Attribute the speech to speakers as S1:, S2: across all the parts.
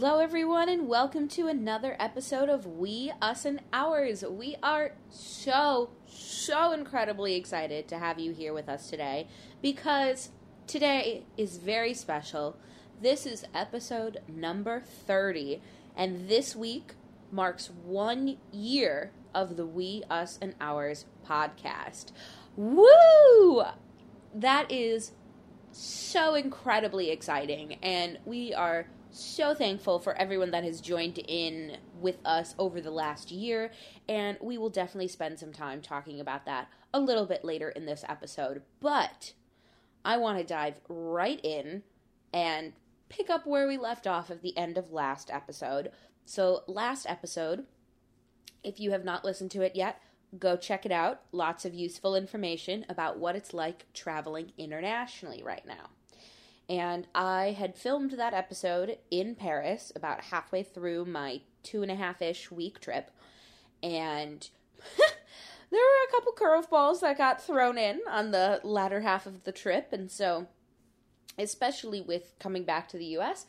S1: Hello, everyone, and welcome to another episode of We, Us, and Ours. We are so, so incredibly excited to have you here with us today because today is very special. This is episode number 30, and this week marks one year of the We, Us, and Ours podcast. Woo! That is so incredibly exciting, and we are so thankful for everyone that has joined in with us over the last year, and we will definitely spend some time talking about that a little bit later in this episode. But I want to dive right in and pick up where we left off at the end of last episode. So, last episode, if you have not listened to it yet, go check it out. Lots of useful information about what it's like traveling internationally right now. And I had filmed that episode in Paris about halfway through my two and a half ish week trip. And there were a couple curveballs that got thrown in on the latter half of the trip. And so, especially with coming back to the US,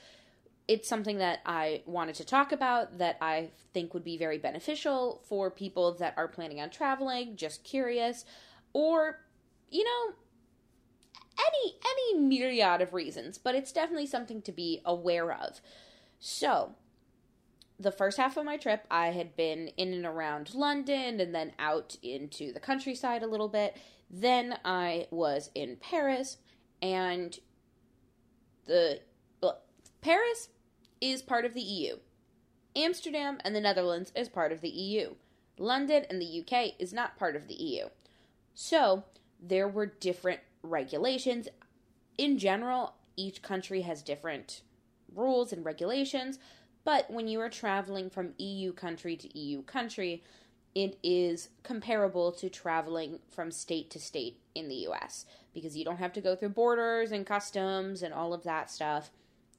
S1: it's something that I wanted to talk about that I think would be very beneficial for people that are planning on traveling, just curious, or, you know, any any myriad of reasons, but it's definitely something to be aware of. So, the first half of my trip, I had been in and around London and then out into the countryside a little bit. Then I was in Paris, and the well, Paris is part of the EU. Amsterdam and the Netherlands is part of the EU. London and the UK is not part of the EU. So, there were different regulations. In general, each country has different rules and regulations, but when you are traveling from EU country to EU country, it is comparable to traveling from state to state in the US because you don't have to go through borders and customs and all of that stuff.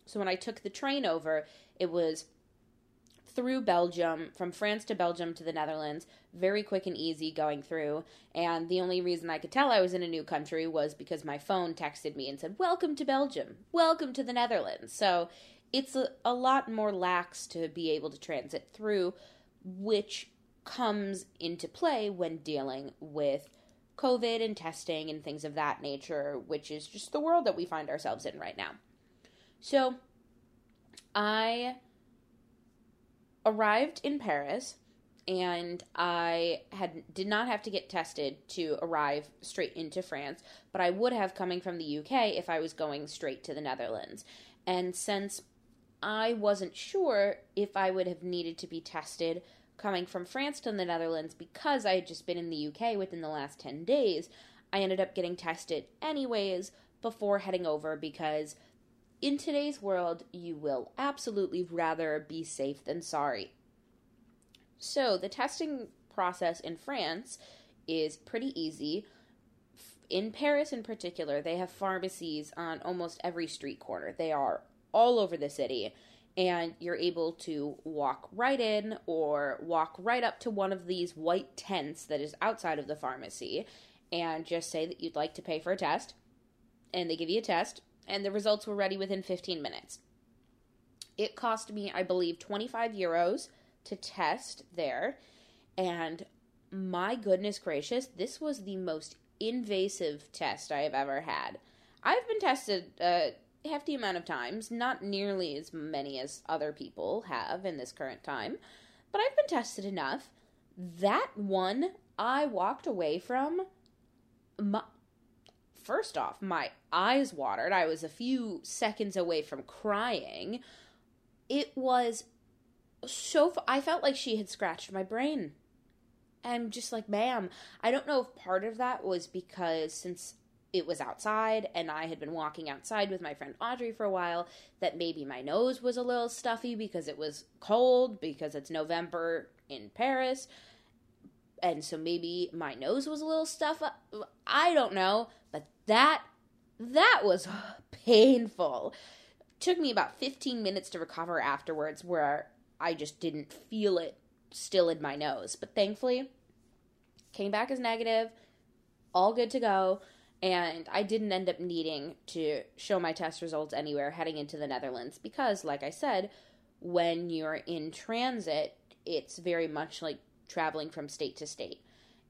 S1: So when I took the train over, it was through Belgium, from France to Belgium to the Netherlands, very quick and easy going through. And the only reason I could tell I was in a new country was because my phone texted me and said, Welcome to Belgium, welcome to the Netherlands. So it's a, a lot more lax to be able to transit through, which comes into play when dealing with COVID and testing and things of that nature, which is just the world that we find ourselves in right now. So I arrived in Paris and I had did not have to get tested to arrive straight into France, but I would have coming from the UK if I was going straight to the Netherlands. And since I wasn't sure if I would have needed to be tested coming from France to the Netherlands because I had just been in the UK within the last 10 days, I ended up getting tested anyways before heading over because in today's world, you will absolutely rather be safe than sorry. So, the testing process in France is pretty easy. In Paris, in particular, they have pharmacies on almost every street corner. They are all over the city, and you're able to walk right in or walk right up to one of these white tents that is outside of the pharmacy and just say that you'd like to pay for a test. And they give you a test, and the results were ready within 15 minutes. It cost me, I believe, 25 euros to test there, and my goodness gracious, this was the most invasive test I have ever had. I've been tested a hefty amount of times, not nearly as many as other people have in this current time, but I've been tested enough. That one I walked away from my, first off, my eyes watered. I was a few seconds away from crying. It was so. I felt like she had scratched my brain. I'm just like, ma'am. I don't know if part of that was because since it was outside and I had been walking outside with my friend Audrey for a while, that maybe my nose was a little stuffy because it was cold, because it's November in Paris. And so maybe my nose was a little stuffed up. Uh, I don't know. But that that was painful. Took me about 15 minutes to recover afterwards where I just didn't feel it still in my nose. But thankfully came back as negative, all good to go, and I didn't end up needing to show my test results anywhere heading into the Netherlands because like I said, when you're in transit, it's very much like traveling from state to state.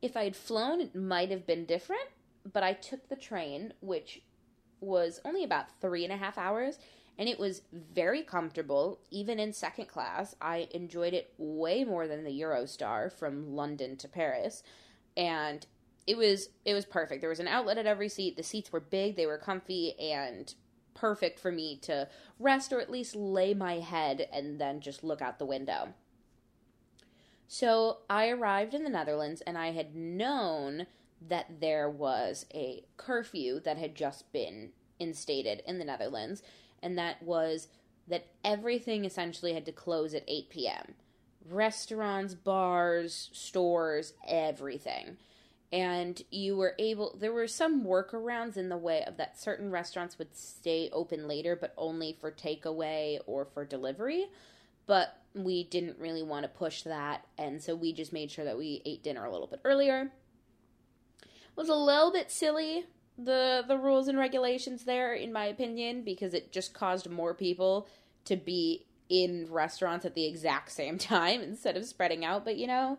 S1: If I had flown, it might have been different, but I took the train, which was only about three and a half hours, and it was very comfortable, even in second class. I enjoyed it way more than the Eurostar from London to Paris, and it was it was perfect. There was an outlet at every seat. The seats were big, they were comfy, and perfect for me to rest or at least lay my head and then just look out the window. So I arrived in the Netherlands and I had known that there was a curfew that had just been instated in the Netherlands, and that was that everything essentially had to close at 8 p.m. Restaurants, bars, stores, everything. And you were able, there were some workarounds in the way of that certain restaurants would stay open later, but only for takeaway or for delivery. But we didn't really want to push that, and so we just made sure that we ate dinner a little bit earlier. It was a little bit silly the the rules and regulations there in my opinion because it just caused more people to be in restaurants at the exact same time instead of spreading out but you know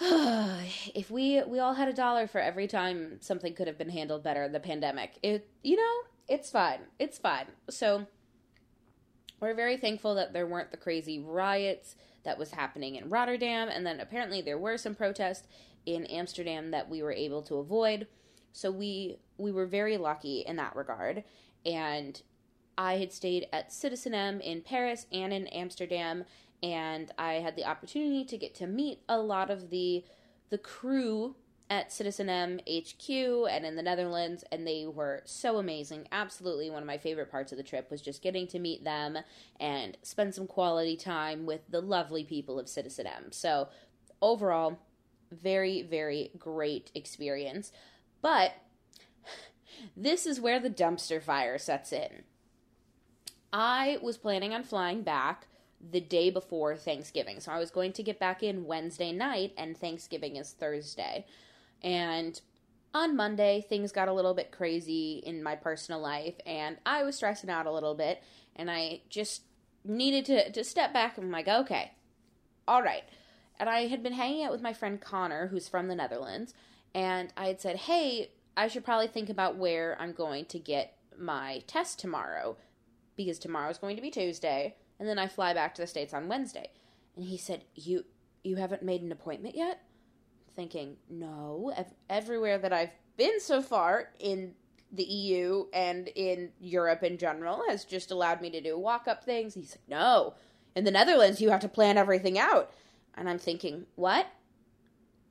S1: if we we all had a dollar for every time something could have been handled better the pandemic it you know it's fine it's fine so we're very thankful that there weren't the crazy riots that was happening in Rotterdam and then apparently there were some protests in Amsterdam that we were able to avoid so we we were very lucky in that regard. And I had stayed at Citizen M in Paris and in Amsterdam, and I had the opportunity to get to meet a lot of the the crew at Citizen M HQ and in the Netherlands, and they were so amazing. Absolutely, one of my favorite parts of the trip was just getting to meet them and spend some quality time with the lovely people of Citizen M. So, overall, very, very great experience. But this is where the dumpster fire sets in. I was planning on flying back the day before Thanksgiving. So I was going to get back in Wednesday night, and Thanksgiving is Thursday. And on Monday, things got a little bit crazy in my personal life, and I was stressing out a little bit, and I just needed to, to step back and I'm like, okay, all right. And I had been hanging out with my friend Connor, who's from the Netherlands, and I had said, hey, I should probably think about where I'm going to get my test tomorrow because tomorrow's going to be Tuesday and then I fly back to the states on Wednesday. And he said, "You you haven't made an appointment yet?" Thinking, "No, ev- everywhere that I've been so far in the EU and in Europe in general has just allowed me to do walk-up things." He's like, "No. In the Netherlands, you have to plan everything out." And I'm thinking, "What?"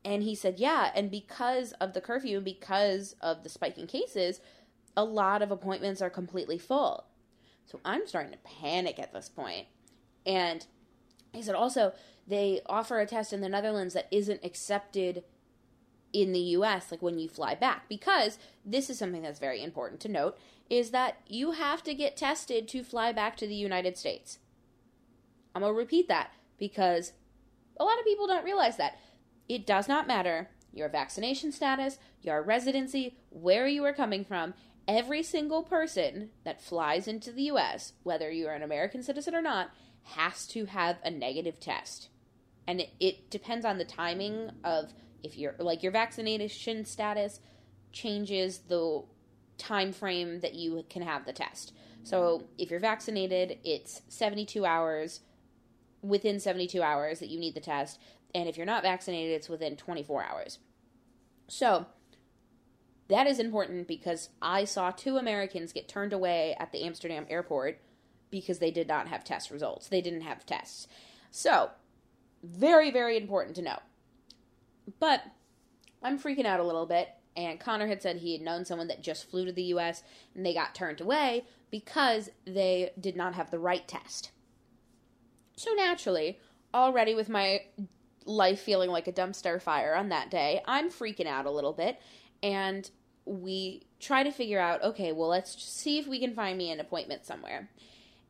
S1: And he said, yeah. And because of the curfew and because of the spike in cases, a lot of appointments are completely full. So I'm starting to panic at this point. And he said also, they offer a test in the Netherlands that isn't accepted in the US, like when you fly back. Because this is something that's very important to note is that you have to get tested to fly back to the United States. I'm going to repeat that because a lot of people don't realize that it does not matter your vaccination status, your residency, where you are coming from. Every single person that flies into the US, whether you are an American citizen or not, has to have a negative test. And it, it depends on the timing of if you're like your vaccination status changes the time frame that you can have the test. So if you're vaccinated, it's 72 hours within 72 hours that you need the test. And if you're not vaccinated, it's within 24 hours. So, that is important because I saw two Americans get turned away at the Amsterdam airport because they did not have test results. They didn't have tests. So, very, very important to know. But I'm freaking out a little bit, and Connor had said he had known someone that just flew to the US and they got turned away because they did not have the right test. So, naturally, already with my life feeling like a dumpster fire on that day, I'm freaking out a little bit. And we try to figure out okay, well, let's see if we can find me an appointment somewhere.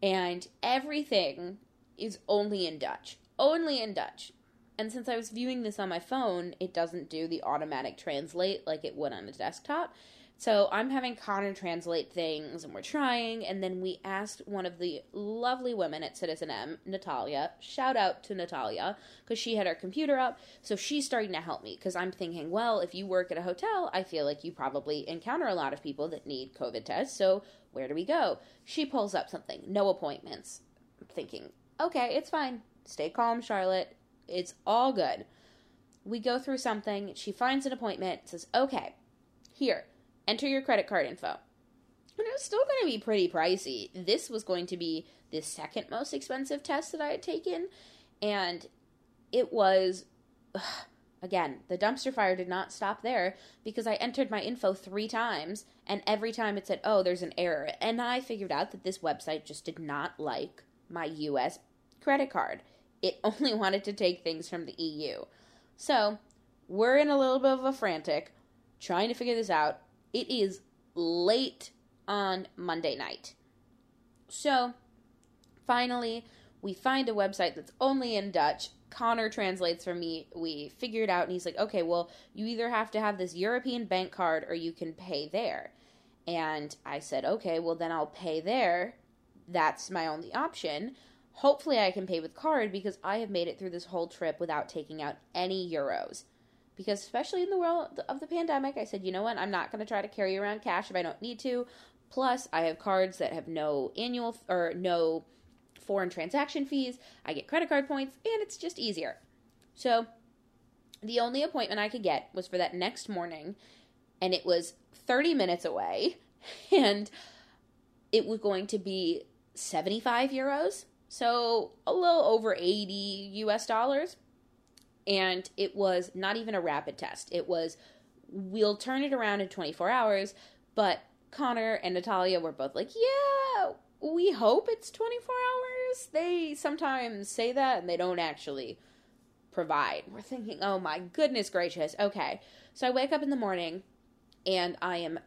S1: And everything is only in Dutch. Only in Dutch. And since I was viewing this on my phone, it doesn't do the automatic translate like it would on a desktop. So I'm having Connor translate things and we're trying. And then we asked one of the lovely women at Citizen M, Natalia, shout out to Natalia, because she had her computer up. So she's starting to help me because I'm thinking, well, if you work at a hotel, I feel like you probably encounter a lot of people that need COVID tests. So where do we go? She pulls up something, no appointments. I'm thinking, okay, it's fine. Stay calm, Charlotte. It's all good. We go through something. She finds an appointment, says, okay, here enter your credit card info. And it was still going to be pretty pricey. This was going to be the second most expensive test that I had taken. And it was, ugh, again, the dumpster fire did not stop there because I entered my info three times. And every time it said, oh, there's an error. And I figured out that this website just did not like my US credit card. It only wanted to take things from the EU. So we're in a little bit of a frantic trying to figure this out. It is late on Monday night. So, finally, we find a website that's only in Dutch. Connor translates for me. We figure it out, and he's like, okay, well, you either have to have this European bank card or you can pay there. And I said, okay, well, then I'll pay there. That's my only option. Hopefully, I can pay with card because I have made it through this whole trip without taking out any euros because especially in the world of the pandemic, I said, you know what, I'm not going to try to carry around cash if I don't need to. Plus, I have cards that have no annual or no foreign transaction fees. I get credit card points, and it's just easier. So, the only appointment I could get was for that next morning, and it was 30 minutes away, and it was going to be 75 euros, so a little over 80 US dollars and it was not even a rapid test. It was we'll turn it around in 24 hours, but Connor and Natalia were both like, "Yeah, we hope it's 24 hours." They sometimes say that and they don't actually provide. We're thinking, "Oh my goodness gracious." Okay. So I wake up in the morning and I am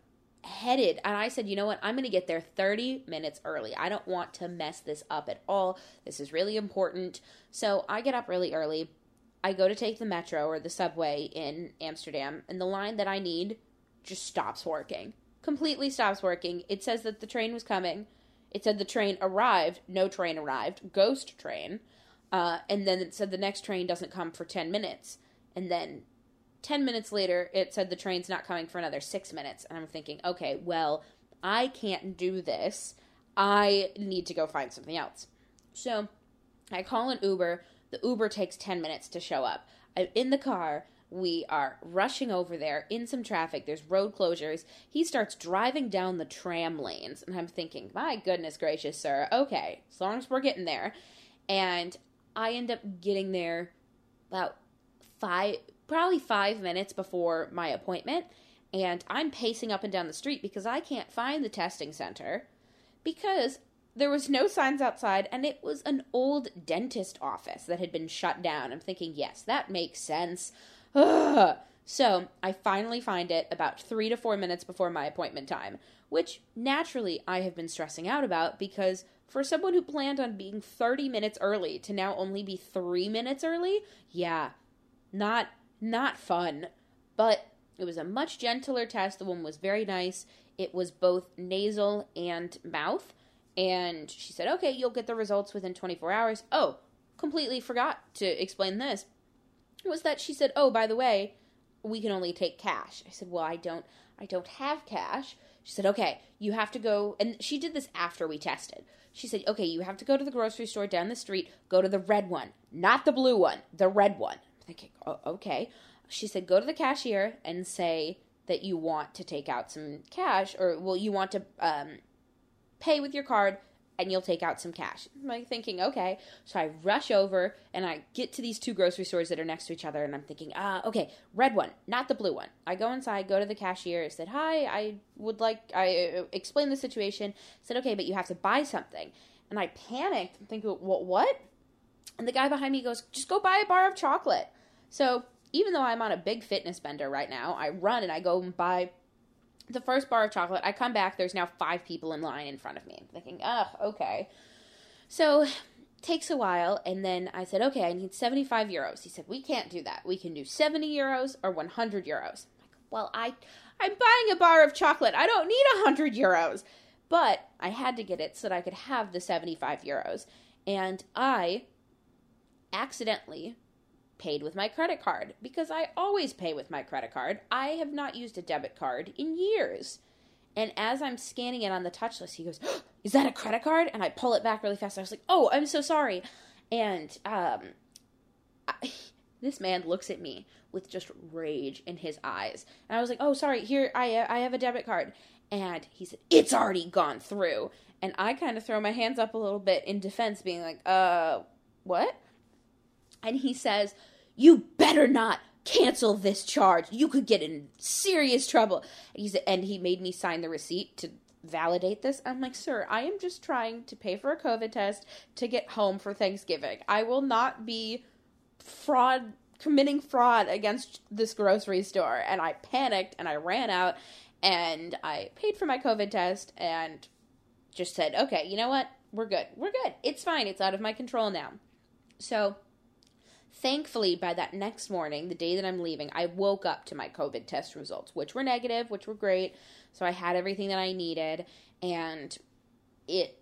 S1: headed and I said, "You know what? I'm going to get there 30 minutes early. I don't want to mess this up at all. This is really important." So I get up really early I go to take the metro or the subway in Amsterdam, and the line that I need just stops working. Completely stops working. It says that the train was coming. It said the train arrived. No train arrived. Ghost train. Uh, and then it said the next train doesn't come for 10 minutes. And then 10 minutes later, it said the train's not coming for another six minutes. And I'm thinking, okay, well, I can't do this. I need to go find something else. So I call an Uber the Uber takes 10 minutes to show up. I'm in the car. We are rushing over there in some traffic. There's road closures. He starts driving down the tram lanes. And I'm thinking, my goodness gracious, sir. Okay, as long as we're getting there. And I end up getting there about five, probably five minutes before my appointment. And I'm pacing up and down the street because I can't find the testing center because there was no signs outside, and it was an old dentist office that had been shut down. I'm thinking, yes, that makes sense. Ugh. So I finally find it about three to four minutes before my appointment time, which naturally I have been stressing out about because for someone who planned on being 30 minutes early to now only be three minutes early, yeah, not not fun. But it was a much gentler test. The one was very nice. It was both nasal and mouth and she said, okay, you'll get the results within 24 hours. Oh, completely forgot to explain this. Was that she said, oh, by the way, we can only take cash. I said, well, I don't, I don't have cash. She said, okay, you have to go. And she did this after we tested. She said, okay, you have to go to the grocery store down the street, go to the red one, not the blue one, the red one. Thinking, oh, okay. She said, go to the cashier and say that you want to take out some cash, or, well, you want to, um, pay with your card and you'll take out some cash. I'm like thinking, okay. So I rush over and I get to these two grocery stores that are next to each other and I'm thinking, ah, uh, okay, red one, not the blue one. I go inside, go to the cashier, said, hi, I would like, I uh, explained the situation, said, okay, but you have to buy something. And I panicked thinking, what, what? And the guy behind me goes, just go buy a bar of chocolate. So even though I'm on a big fitness bender right now, I run and I go and buy the first bar of chocolate. I come back, there's now five people in line in front of me. Thinking, oh, okay. So takes a while, and then I said, okay, I need 75 euros. He said, we can't do that. We can do 70 euros or 100 euros. I'm like, well, I, I'm buying a bar of chocolate. I don't need hundred euros. But I had to get it so that I could have the 75 euros. And I accidentally paid with my credit card because I always pay with my credit card. I have not used a debit card in years. And as I'm scanning it on the touch list, he goes, oh, Is that a credit card? And I pull it back really fast. I was like, Oh, I'm so sorry. And um, I, this man looks at me with just rage in his eyes. And I was like, "Oh, sorry. Here, I I have a debit card." And he said, "It's already gone through." And I kind of throw my hands up a little bit in defense, being like, "Uh, what?" And he says, "You better not cancel this charge. You could get in serious trouble." And he said, and he made me sign the receipt to validate this. I'm like, sir, I am just trying to pay for a COVID test to get home for Thanksgiving. I will not be fraud committing fraud against this grocery store and I panicked and I ran out and I paid for my COVID test and just said, "Okay, you know what? We're good. We're good. It's fine. It's out of my control now." So, thankfully by that next morning, the day that I'm leaving, I woke up to my COVID test results, which were negative, which were great. So I had everything that I needed and it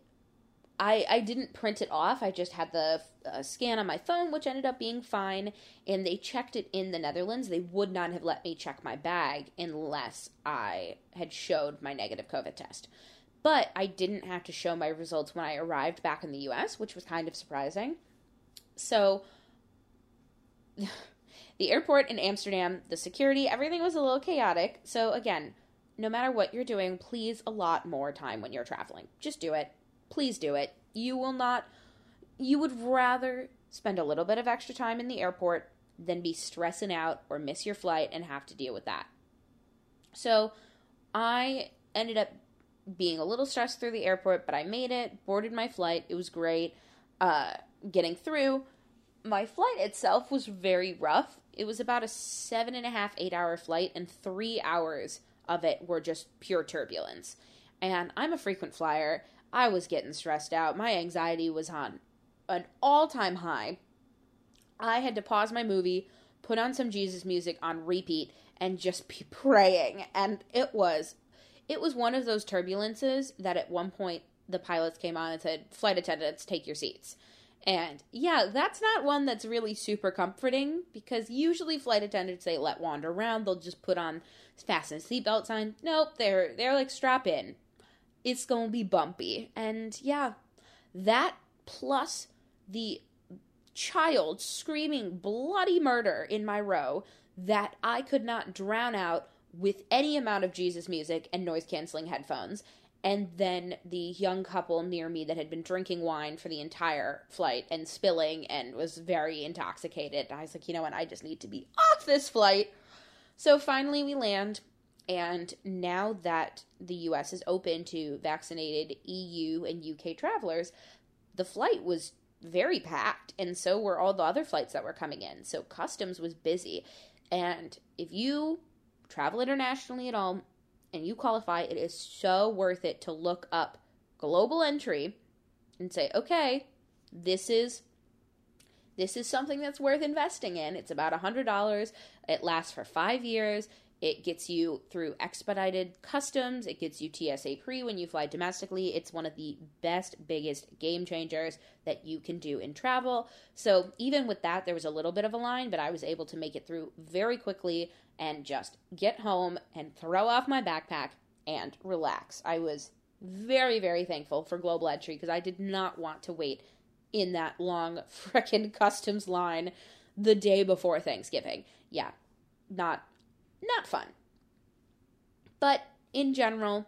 S1: I, I didn't print it off. I just had the uh, scan on my phone, which ended up being fine. And they checked it in the Netherlands. They would not have let me check my bag unless I had showed my negative COVID test. But I didn't have to show my results when I arrived back in the US, which was kind of surprising. So, the airport in Amsterdam, the security, everything was a little chaotic. So, again, no matter what you're doing, please allot more time when you're traveling. Just do it please do it. You will not, you would rather spend a little bit of extra time in the airport than be stressing out or miss your flight and have to deal with that. So I ended up being a little stressed through the airport, but I made it, boarded my flight. It was great. Uh, getting through. My flight itself was very rough. It was about a seven and a half, eight hour flight, and three hours of it were just pure turbulence. And I'm a frequent flyer. I was getting stressed out. My anxiety was on an all time high. I had to pause my movie, put on some Jesus music on repeat, and just be praying. And it was, it was one of those turbulences that at one point the pilots came on and said, "Flight attendants, take your seats." And yeah, that's not one that's really super comforting because usually flight attendants they let wander around. They'll just put on fasten seatbelt sign. Nope, they're they're like strap in it's going to be bumpy. And yeah, that plus the child screaming bloody murder in my row that I could not drown out with any amount of Jesus music and noise canceling headphones. And then the young couple near me that had been drinking wine for the entire flight and spilling and was very intoxicated. I was like, you know what? I just need to be off this flight. So finally, we land and now that the US is open to vaccinated EU and UK travelers, the flight was very packed, and so were all the other flights that were coming in. So customs was busy. And if you travel internationally at all and you qualify, it is so worth it to look up global entry and say, okay, this is this is something that's worth investing in. It's about a $100. It lasts for 5 years. It gets you through expedited customs. It gets you TSA pre when you fly domestically. It's one of the best, biggest game changers that you can do in travel. So, even with that, there was a little bit of a line, but I was able to make it through very quickly and just get home and throw off my backpack and relax. I was very, very thankful for Global Entry because I did not want to wait in that long frickin' customs line the day before Thanksgiving. Yeah, not not fun. But in general,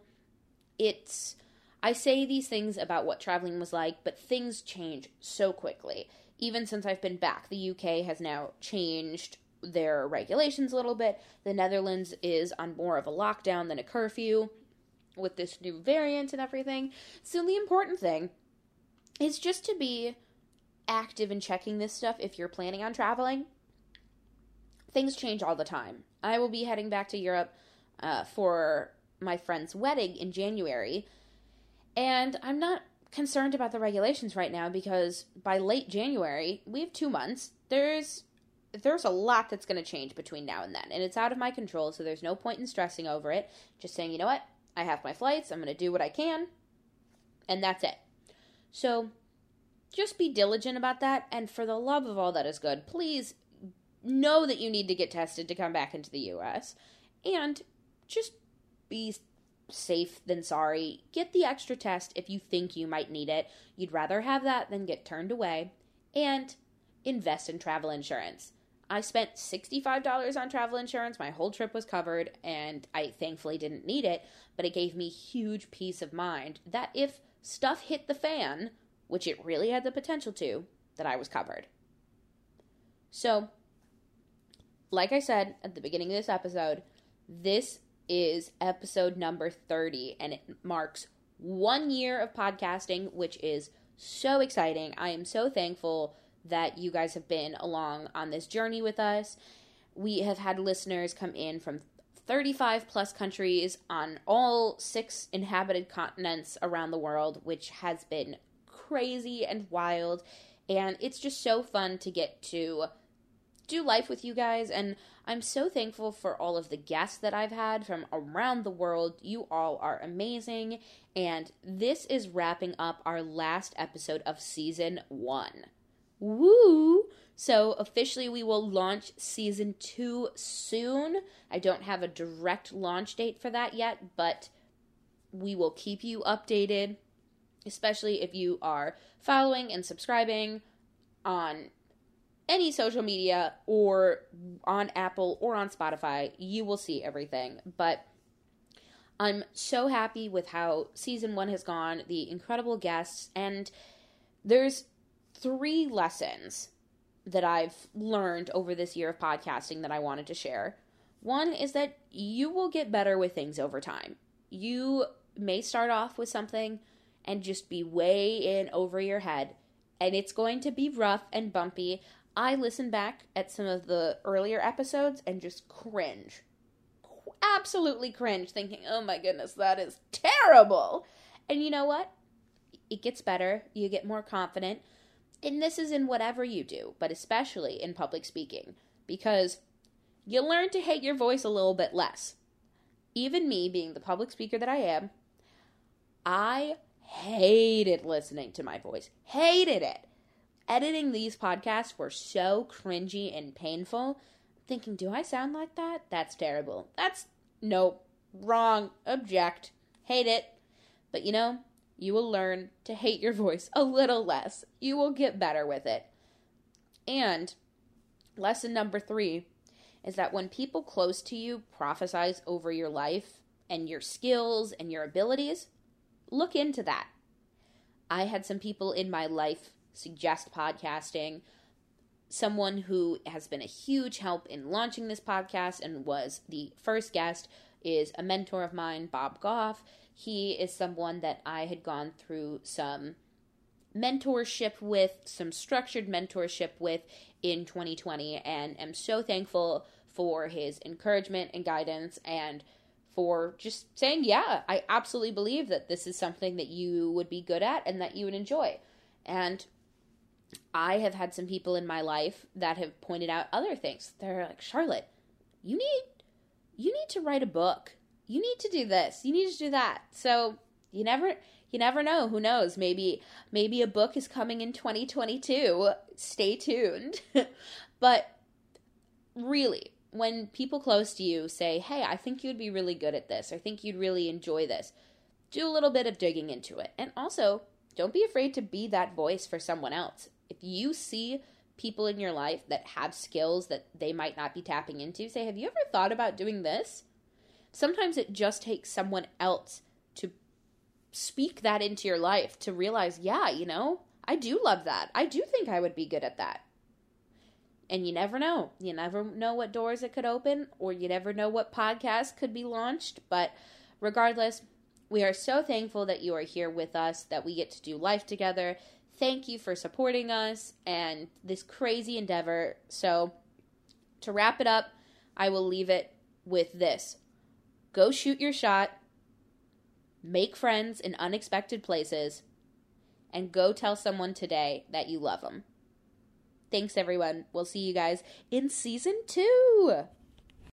S1: it's. I say these things about what traveling was like, but things change so quickly. Even since I've been back, the UK has now changed their regulations a little bit. The Netherlands is on more of a lockdown than a curfew with this new variant and everything. So the important thing is just to be active in checking this stuff if you're planning on traveling. Things change all the time. I will be heading back to Europe uh, for my friend's wedding in January. And I'm not concerned about the regulations right now because by late January, we have two months. There's there's a lot that's going to change between now and then, and it's out of my control, so there's no point in stressing over it. Just saying, you know what? I have my flights, I'm going to do what I can, and that's it. So just be diligent about that, and for the love of all that is good, please know that you need to get tested to come back into the US, and just be safe than sorry. Get the extra test if you think you might need it. You'd rather have that than get turned away. And invest in travel insurance. I spent $65 on travel insurance. My whole trip was covered, and I thankfully didn't need it, but it gave me huge peace of mind that if stuff hit the fan, which it really had the potential to, that I was covered. So, like I said at the beginning of this episode, this is episode number 30, and it marks one year of podcasting, which is so exciting. I am so thankful that you guys have been along on this journey with us. We have had listeners come in from 35 plus countries on all six inhabited continents around the world, which has been crazy and wild. And it's just so fun to get to do life with you guys. And I'm so thankful for all of the guests that I've had from around the world. You all are amazing. And this is wrapping up our last episode of season one. Woo! So, officially, we will launch season two soon. I don't have a direct launch date for that yet, but we will keep you updated, especially if you are following and subscribing on any social media or on Apple or on Spotify. You will see everything. But I'm so happy with how season one has gone, the incredible guests, and there's three lessons that I've learned over this year of podcasting that I wanted to share. One is that you will get better with things over time. You may start off with something and just be way in over your head, and it's going to be rough and bumpy. I listen back at some of the earlier episodes and just cringe. Absolutely cringe, thinking, oh my goodness, that is terrible. And you know what? It gets better. You get more confident and this is in whatever you do, but especially in public speaking, because you learn to hate your voice a little bit less. Even me, being the public speaker that I am, I hated listening to my voice. Hated it. Editing these podcasts were so cringy and painful. Thinking, do I sound like that? That's terrible. That's nope. Wrong. Object. Hate it. But you know, you will learn to hate your voice a little less. You will get better with it. And lesson number three is that when people close to you prophesize over your life and your skills and your abilities, look into that. I had some people in my life suggest podcasting. Someone who has been a huge help in launching this podcast and was the first guest is a mentor of mine, Bob Goff. He is someone that I had gone through some mentorship with, some structured mentorship with in 2020, and am so thankful for his encouragement and guidance and for just saying, yeah, I absolutely believe that this is something that you would be good at and that you would enjoy. And I have had some people in my life that have pointed out other things. They're like, Charlotte, you need you need to write a book you need to do this you need to do that. So you never you never know who knows? Maybe maybe a book is coming in 2022 stay tuned. But really when people close to you say hey i think you'd be really good at this. I think you'd really enjoy this do a little bit of digging into it. And also don't be afraid to be that voice for someone else. If you see people in your life that have skills that they might not be tapping into say have you ever thought about doing this sometimes it just takes someone else to speak that into your life to realize, yeah, you know, I do love that. I do think I would be good at that. And you never know. You never know what doors it could open, or you never know what podcast could be launched. But regardless, we are so thankful that you are here with us, that we get to do life together. Thank you for supporting us and this crazy endeavor. So, to wrap it up, I will leave it with this Go shoot your shot, make friends in unexpected places, and go tell someone today that you love them. Thanks, everyone. We'll see you guys in season two.